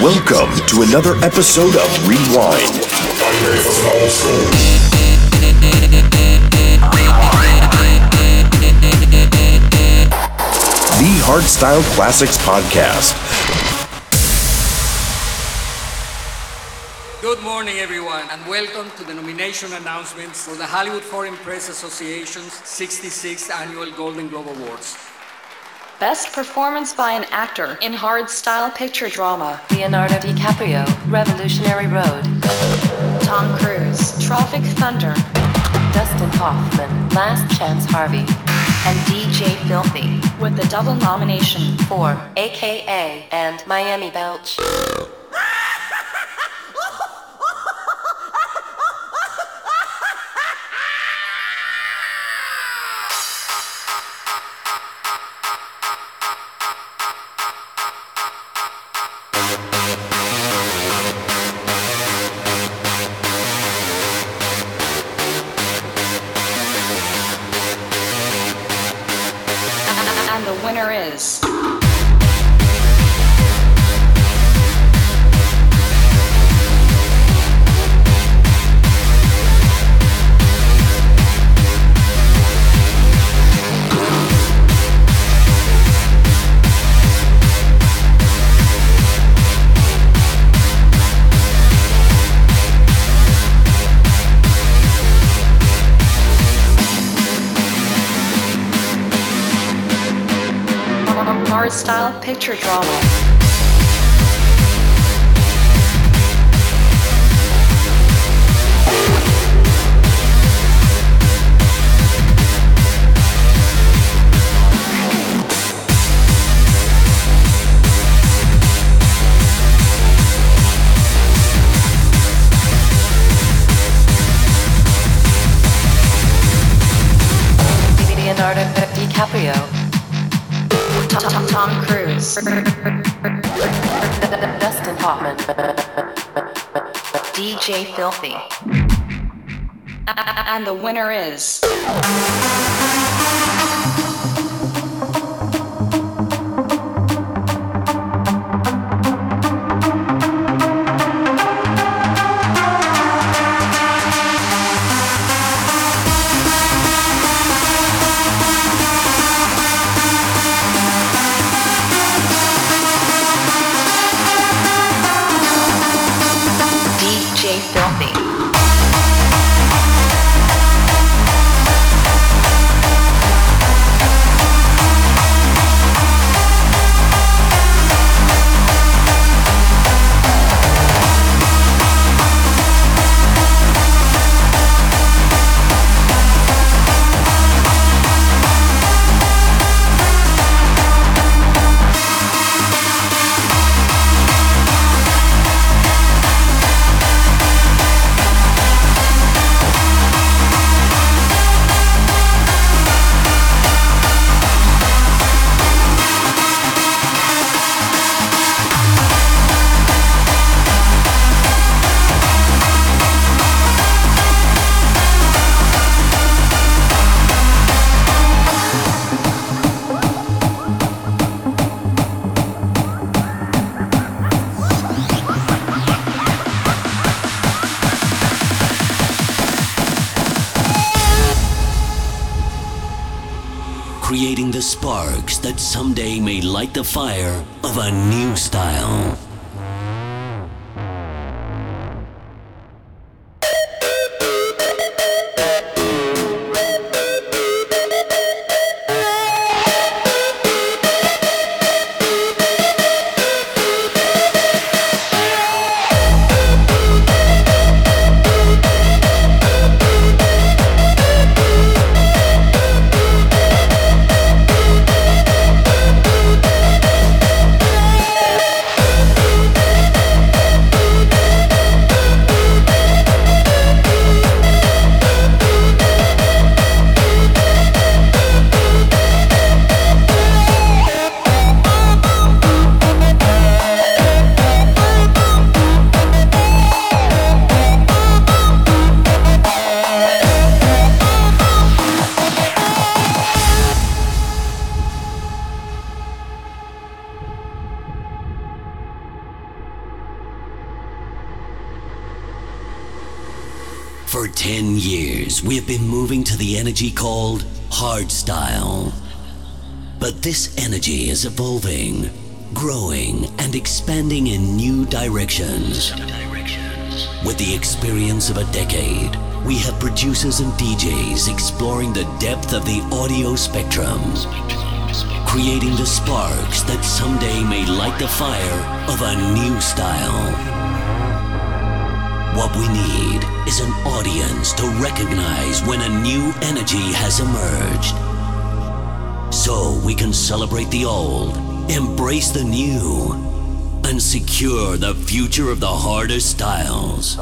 Welcome to another episode of Rewind. The Hardstyle Classics Podcast. Good morning, everyone, and welcome to the nomination announcements for the Hollywood Foreign Press Association's 66th Annual Golden Globe Awards. Best performance by an actor in hard style picture drama. Leonardo DiCaprio, Revolutionary Road. Tom Cruise, Tropic Thunder. Dustin Hoffman, Last Chance Harvey. And DJ Phil Ty. With the double nomination for AKA and Miami Belch. Picture drama. DiCaprio. Tom Cruise. Dustin Hoffman. DJ Phil Ty. And the winner is. This energy is evolving, growing, and expanding in new directions. With the experience of a decade, we have producers and DJs exploring the depth of the audio spectrum, creating the sparks that someday may light the fire of a new style. What we need is an audience to recognize when a new energy has emerged. So we can celebrate the old, embrace the new, and secure the future of the hardest styles.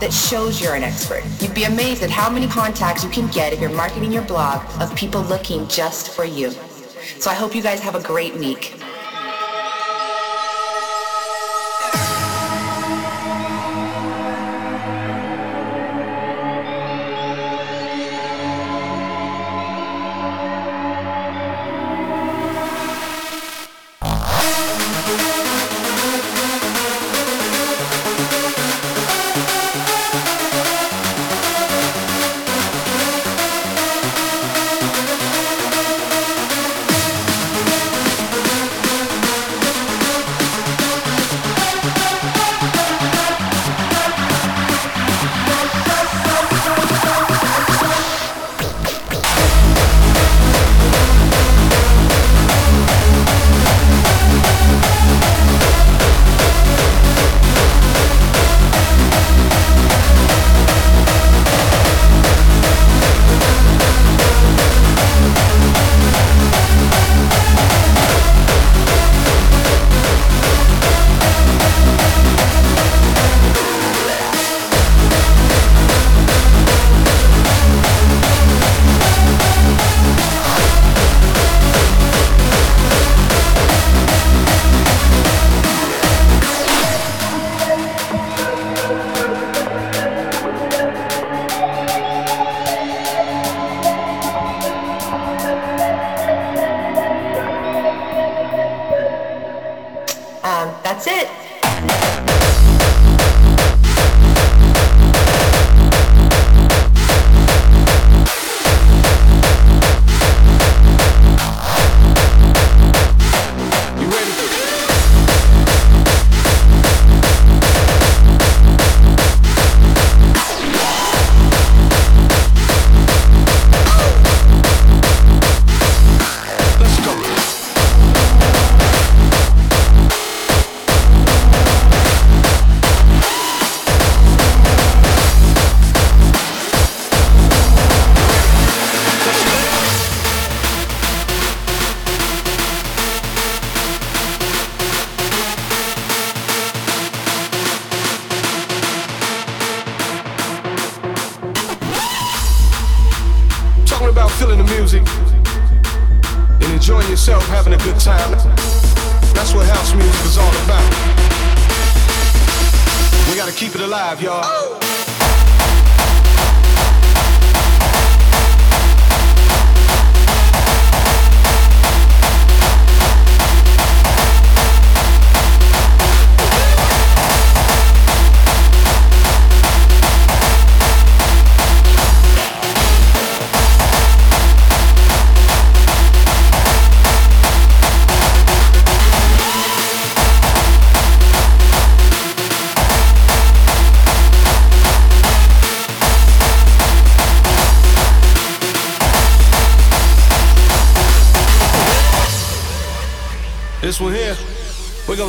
That shows you're an expert. You'd be amazed at how many contacts you can get if you're marketing your blog of people looking just for you. So I hope you guys have a great week.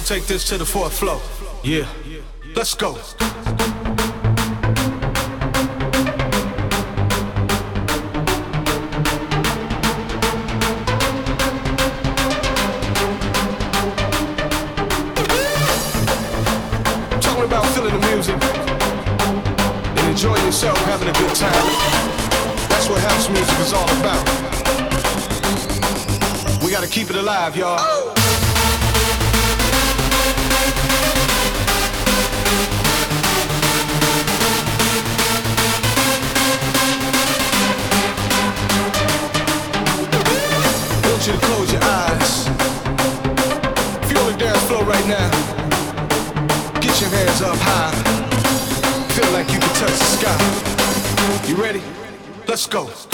Take this to the fourth floor. Yeah, let's go. Talking about feeling the music and enjoying yourself, having a good time. That's what house music is all about. We gotta keep it alive, y'all. you Let's go.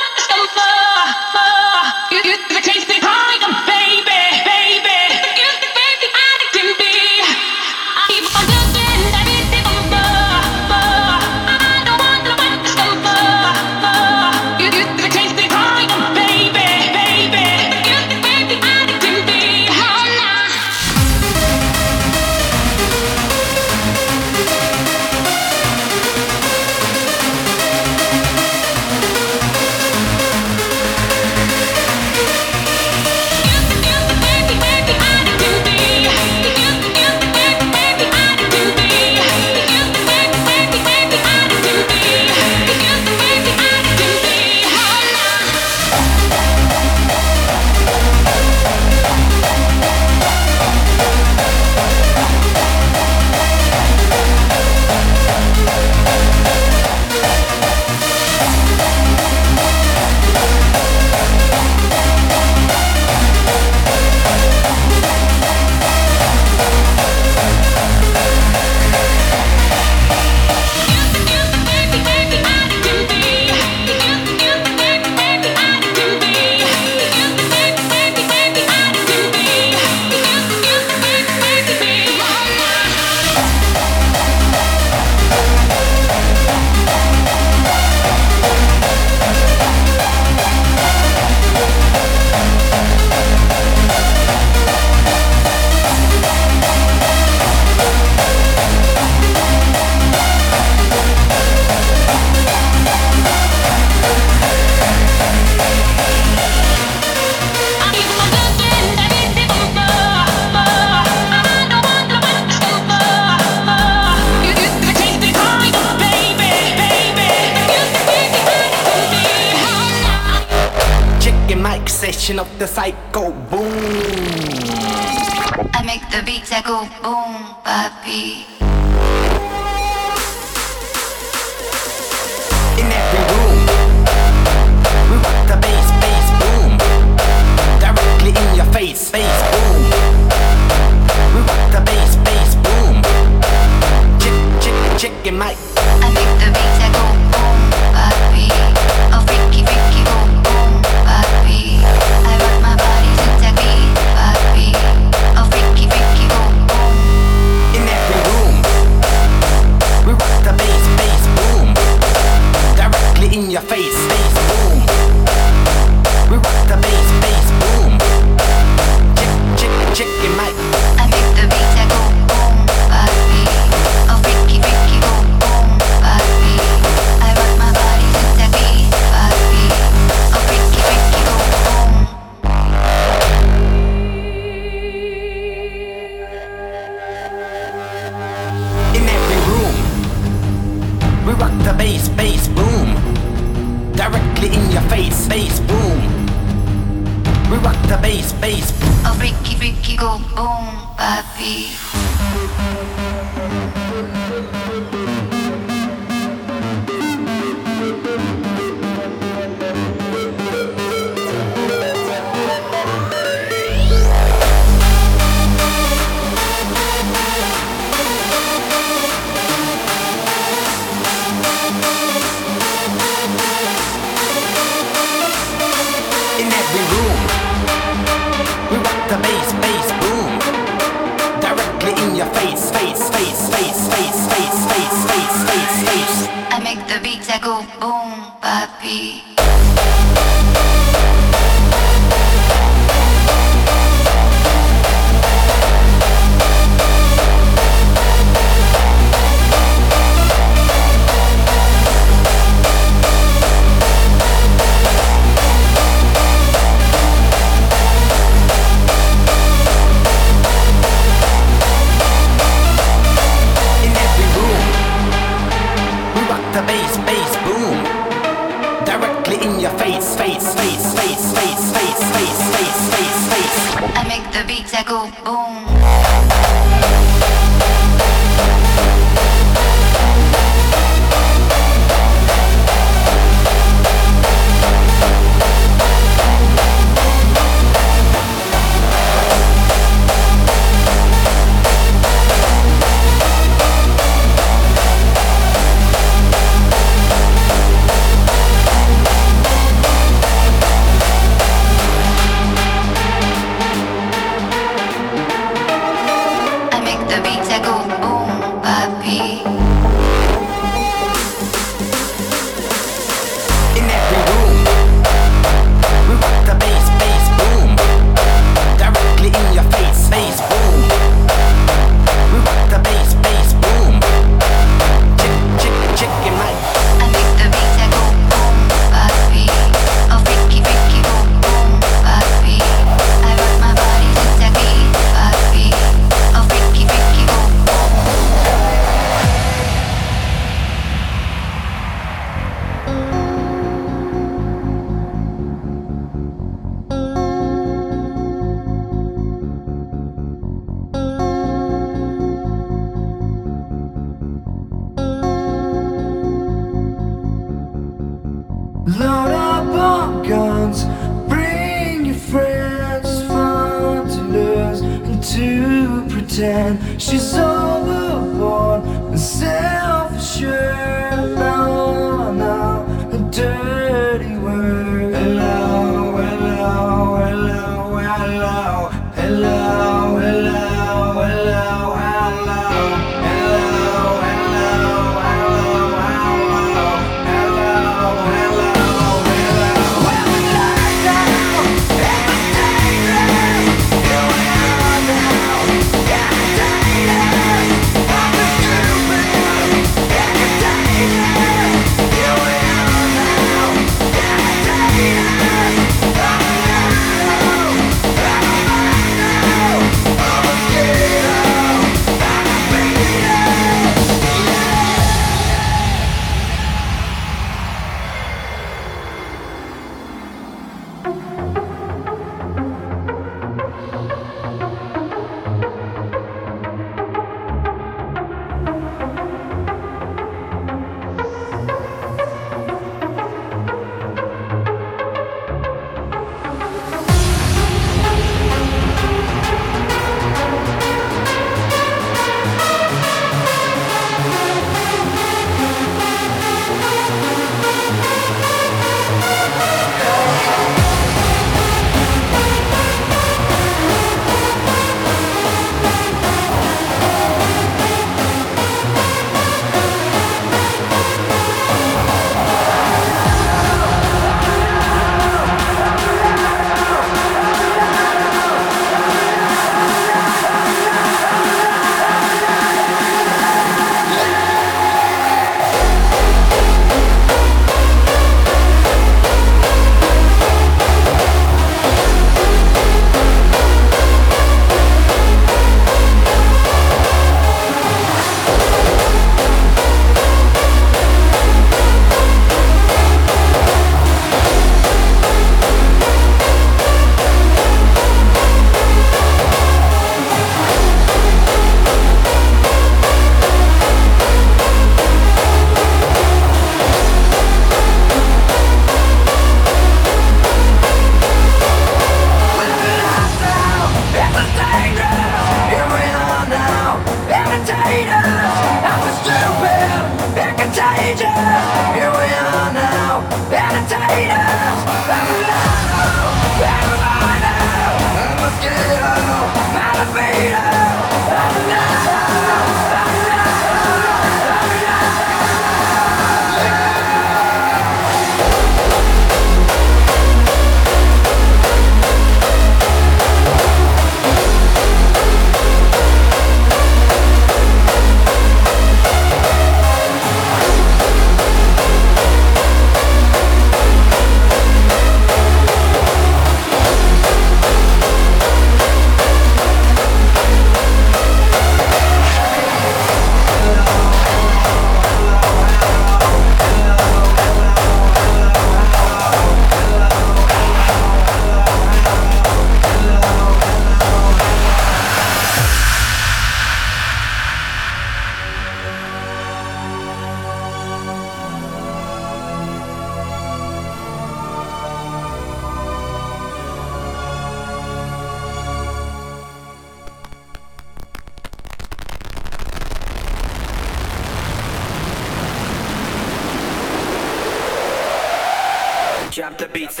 Beats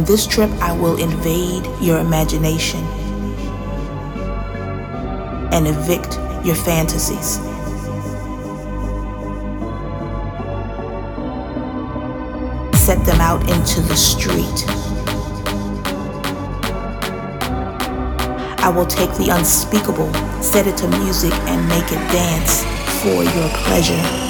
On this trip, I will invade your imagination and evict your fantasies. Set them out into the street. I will take the unspeakable, set it to music, and make it dance for your pleasure.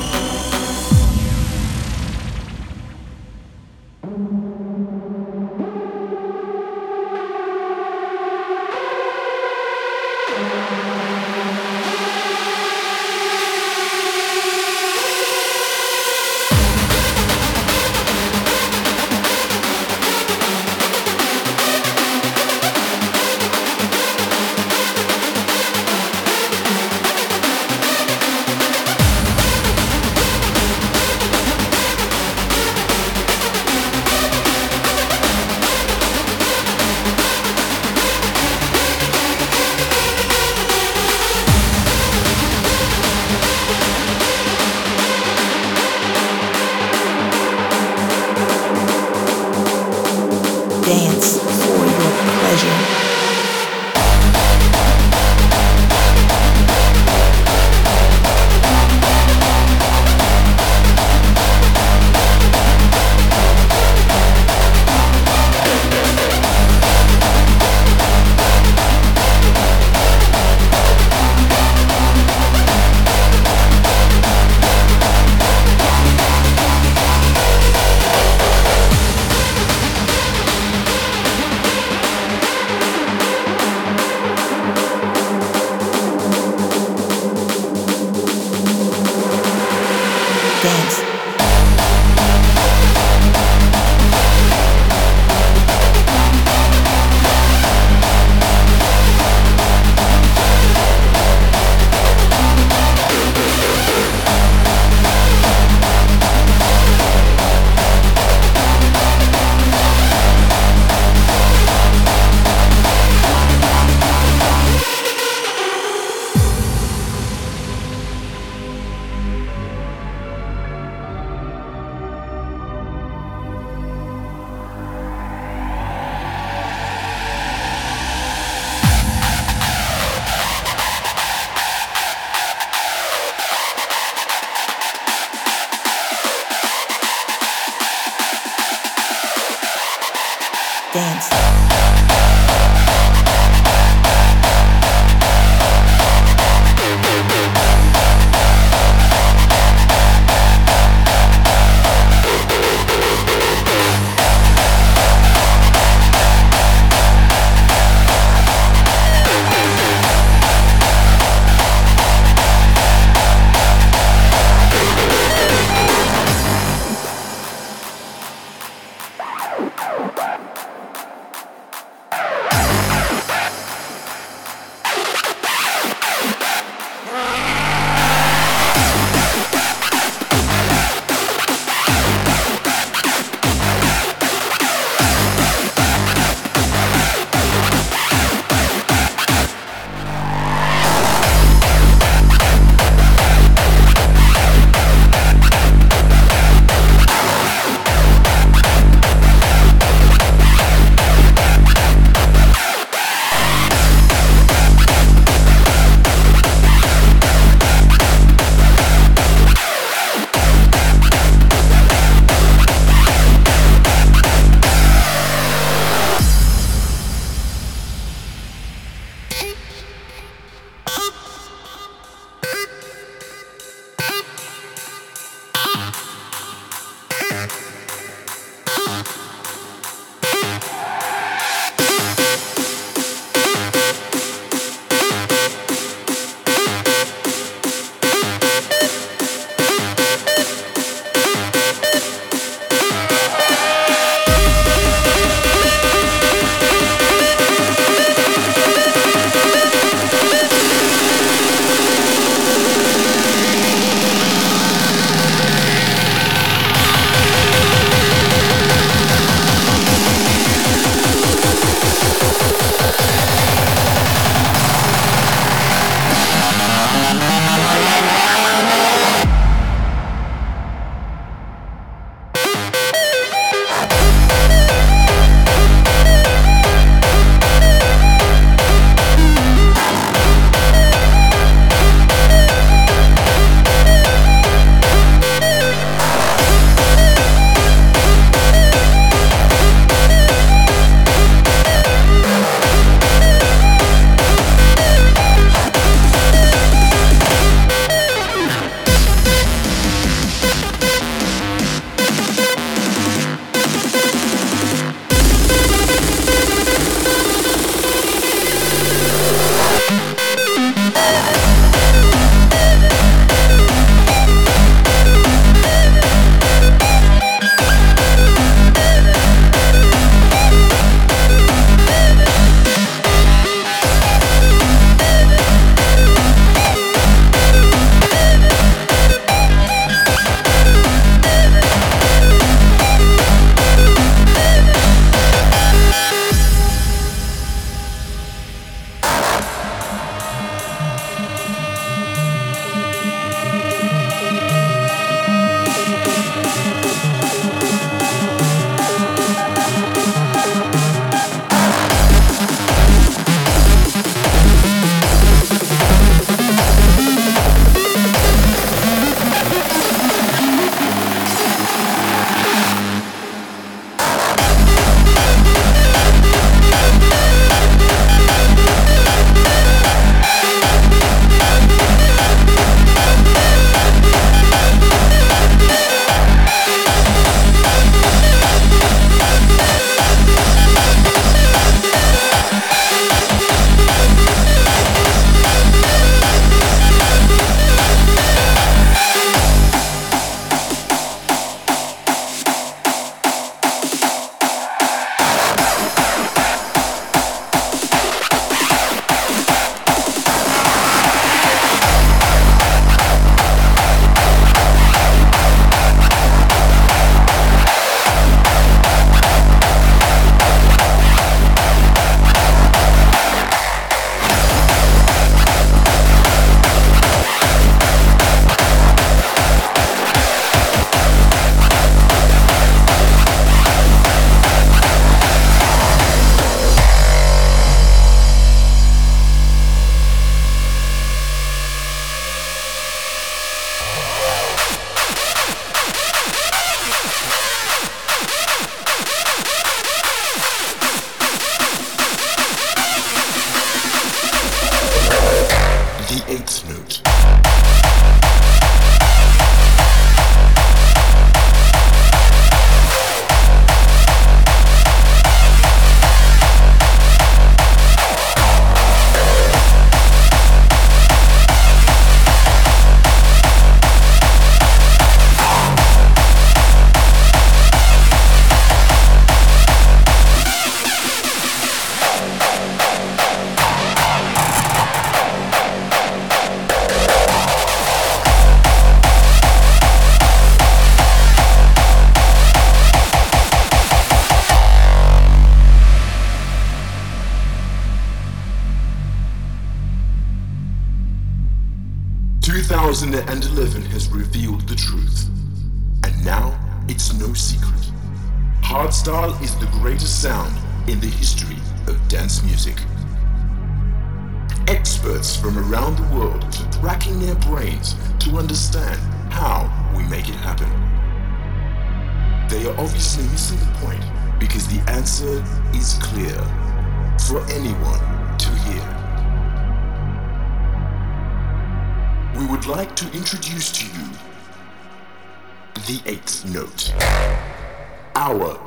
Our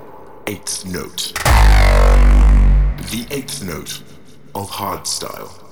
eighth note. The eighth note of hardstyle.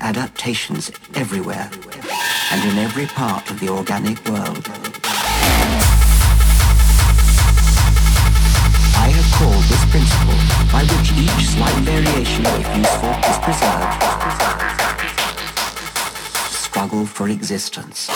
Adaptations everywhere and in every part of the organic world. I have called this principle, by which each slight variation, if useful, is preserved, struggle for existence.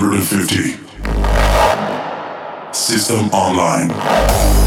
150. System online.